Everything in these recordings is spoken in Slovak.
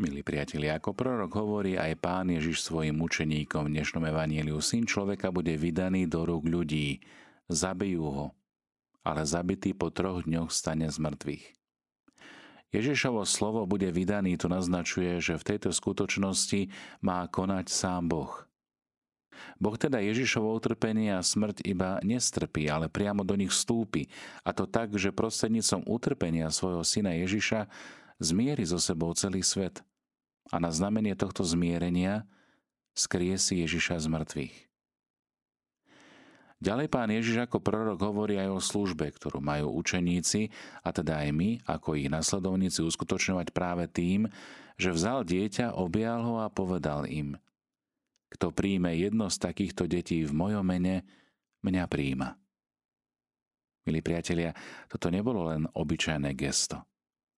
Milí priatelia, ako prorok hovorí aj pán Ježiš svojim učeníkom v dnešnom evaníliu, syn človeka bude vydaný do rúk ľudí, zabijú ho, ale zabitý po troch dňoch stane z mŕtvych. Ježišovo slovo bude vydaný, to naznačuje, že v tejto skutočnosti má konať sám Boh. Boh teda Ježišovo utrpenie a smrť iba nestrpí, ale priamo do nich vstúpi. A to tak, že prostrednícom utrpenia svojho syna Ježiša zmieri so sebou celý svet – a na znamenie tohto zmierenia skriesi Ježiša z mŕtvych. Ďalej pán Ježiš ako prorok hovorí aj o službe, ktorú majú učeníci, a teda aj my, ako ich nasledovníci, uskutočňovať práve tým, že vzal dieťa, objal ho a povedal im, kto príjme jedno z takýchto detí v mojom mene, mňa príjma. Milí priatelia, toto nebolo len obyčajné gesto.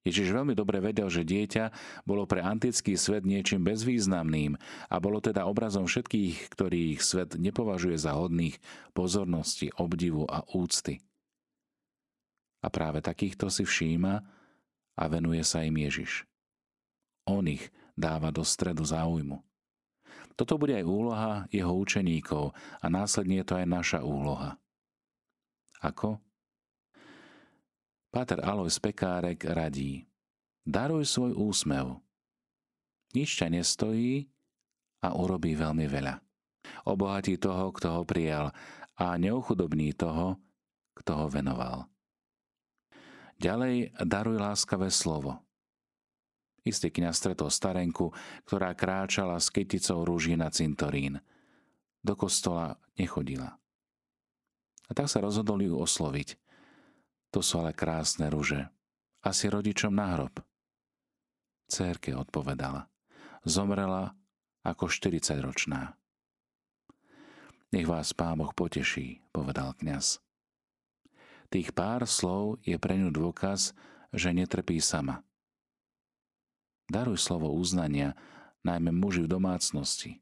Ježiš veľmi dobre vedel, že dieťa bolo pre antický svet niečím bezvýznamným a bolo teda obrazom všetkých, ktorých svet nepovažuje za hodných pozornosti, obdivu a úcty. A práve takýchto si všíma a venuje sa im Ježiš. On ich dáva do stredu záujmu. Toto bude aj úloha jeho učeníkov a následne je to aj naša úloha. Ako? Páter Alois Pekárek radí Daruj svoj úsmev. Nič ťa nestojí a urobí veľmi veľa. Obohatí toho, kto ho prijal a neuchudobní toho, kto ho venoval. Ďalej daruj láskavé slovo. Istý kniaz stretol starenku, ktorá kráčala s kyticou rúží na cintorín. Do kostola nechodila. A tak sa rozhodol ju osloviť. To sú ale krásne ruže. Asi rodičom na hrob. Cérke odpovedala. Zomrela ako 40-ročná. Nech vás Pán Boh poteší, povedal kňaz. Tých pár slov je pre ňu dôkaz, že netrpí sama. Daruj slovo uznania, najmä muži v domácnosti.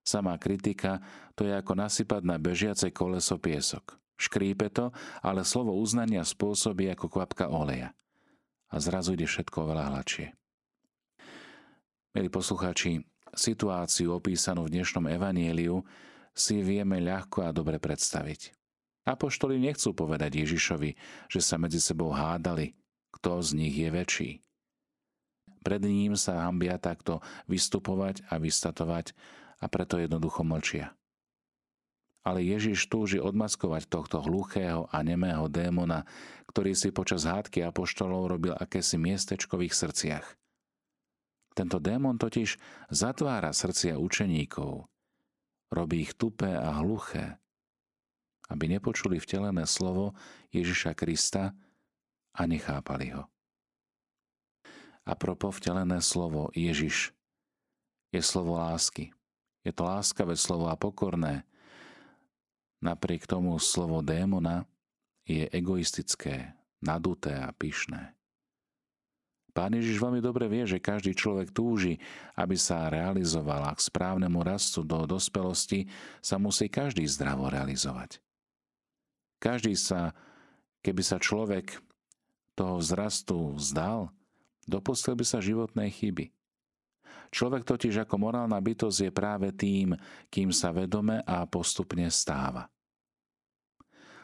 Samá kritika to je ako nasypať na bežiace koleso piesok. Škrípe to, ale slovo uznania spôsobí ako kvapka oleja. A zrazu ide všetko veľa hladšie. Milí poslucháči, situáciu opísanú v dnešnom evanieliu si vieme ľahko a dobre predstaviť. Apoštoli nechcú povedať Ježišovi, že sa medzi sebou hádali, kto z nich je väčší. Pred ním sa hambia takto vystupovať a vystatovať a preto jednoducho mlčia. Ale Ježiš túži odmaskovať tohto hluchého a nemého démona, ktorý si počas hádky apoštolov robil akési miestečko v ich srdciach. Tento démon totiž zatvára srdcia učeníkov, robí ich tupé a hluché, aby nepočuli vtelené slovo Ježiša Krista a nechápali ho. A propo vtelené slovo Ježiš je slovo lásky. Je to láskavé slovo a pokorné, Napriek tomu slovo démona je egoistické, naduté a pyšné. Pán Ježiš veľmi dobre vie, že každý človek túži, aby sa realizoval a k správnemu rastu do dospelosti sa musí každý zdravo realizovať. Každý sa, keby sa človek toho vzrastu vzdal, dopustil by sa životnej chyby. Človek totiž ako morálna bytosť je práve tým, kým sa vedome a postupne stáva.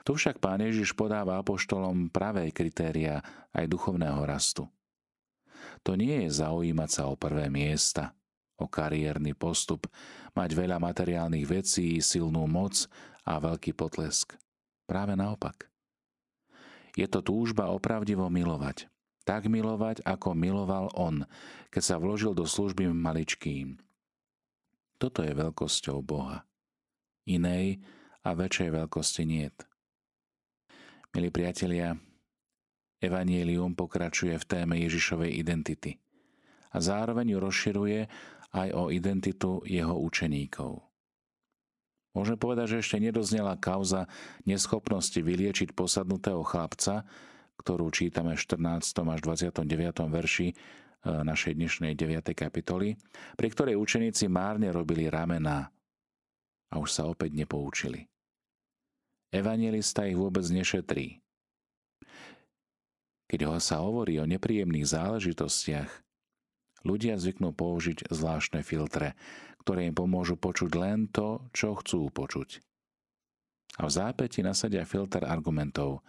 Tu však pán Ježiš podáva apoštolom pravé kritéria aj duchovného rastu. To nie je zaujímať sa o prvé miesta, o kariérny postup, mať veľa materiálnych vecí, silnú moc a veľký potlesk. Práve naopak. Je to túžba opravdivo milovať, tak milovať, ako miloval on, keď sa vložil do služby maličkým. Toto je veľkosťou Boha. Inej a väčšej veľkosti niet. Milí priatelia, Evangelium pokračuje v téme Ježišovej identity a zároveň ju rozširuje aj o identitu jeho učeníkov. Môžeme povedať, že ešte nedoznela kauza neschopnosti vyliečiť posadnutého chlapca, ktorú čítame v 14. až 29. verši e, našej dnešnej 9. kapitoly, pri ktorej učeníci márne robili ramená a už sa opäť nepoučili. Evangelista ich vôbec nešetrí. Keď ho sa hovorí o nepríjemných záležitostiach, Ľudia zvyknú použiť zvláštne filtre, ktoré im pomôžu počuť len to, čo chcú počuť. A v zápäti nasadia filter argumentov.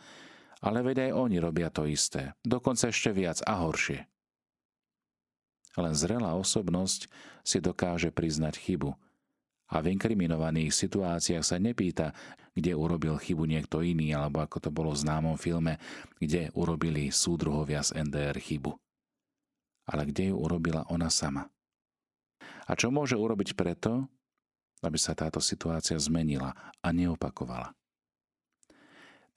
Ale veď aj oni robia to isté, dokonca ešte viac a horšie. Len zrelá osobnosť si dokáže priznať chybu – a v inkriminovaných situáciách sa nepýta, kde urobil chybu niekto iný, alebo ako to bolo v známom filme, kde urobili súdruhovia z NDR chybu. Ale kde ju urobila ona sama. A čo môže urobiť preto, aby sa táto situácia zmenila a neopakovala?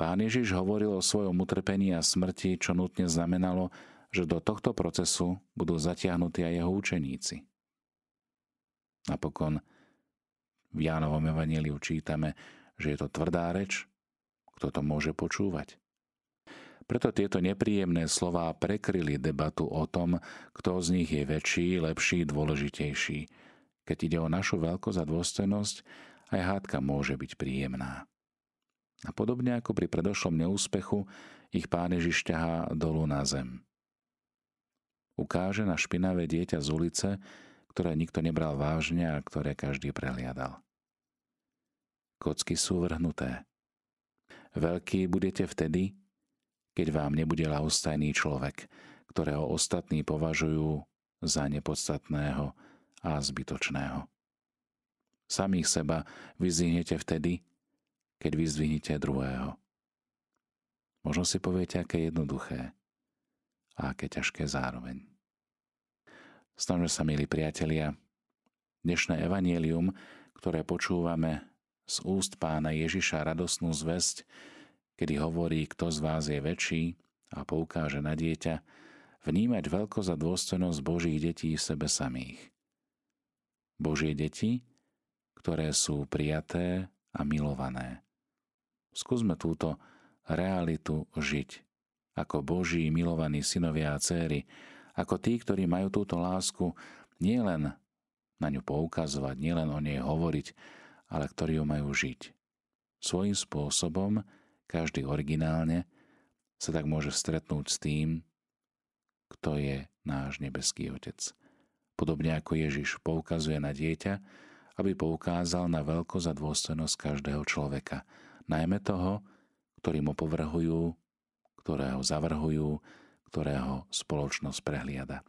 Pán Ježiš hovoril o svojom utrpení a smrti, čo nutne znamenalo, že do tohto procesu budú zatiahnutí aj jeho učeníci. Napokon v Jánovom evaníliu čítame, že je to tvrdá reč, kto to môže počúvať. Preto tieto nepríjemné slová prekryli debatu o tom, kto z nich je väčší, lepší, dôležitejší. Keď ide o našu veľkosť a dôstojnosť, aj hádka môže byť príjemná. A podobne ako pri predošlom neúspechu, ich pán Ježiš ťahá dolu na zem. Ukáže na špinavé dieťa z ulice, ktoré nikto nebral vážne a ktoré každý prehliadal. Kocky sú vrhnuté. Veľký budete vtedy, keď vám nebude ľahostajný človek, ktorého ostatní považujú za nepodstatného a zbytočného. Samých seba vyzvihnete vtedy, keď vyzdvihnete druhého. Možno si poviete, aké jednoduché a aké ťažké zároveň. Snažme sa, milí priatelia, dnešné evanielium, ktoré počúvame z úst pána Ježiša radosnú zväzť, kedy hovorí, kto z vás je väčší a poukáže na dieťa, vnímať veľkosť a dôstojnosť Božích detí v sebe samých. Božie deti, ktoré sú prijaté a milované. Skúsme túto realitu žiť ako Boží milovaní synovia a céry, ako tí, ktorí majú túto lásku nielen na ňu poukazovať, nielen o nej hovoriť, ale ktorí ju majú žiť. Svojím spôsobom, každý originálne, sa tak môže stretnúť s tým, kto je náš nebeský Otec. Podobne ako Ježiš poukazuje na dieťa, aby poukázal na veľkosť a dôstojnosť každého človeka, najmä toho, ktorý mu povrhujú, ktorého zavrhujú, ktorého spoločnosť prehliada.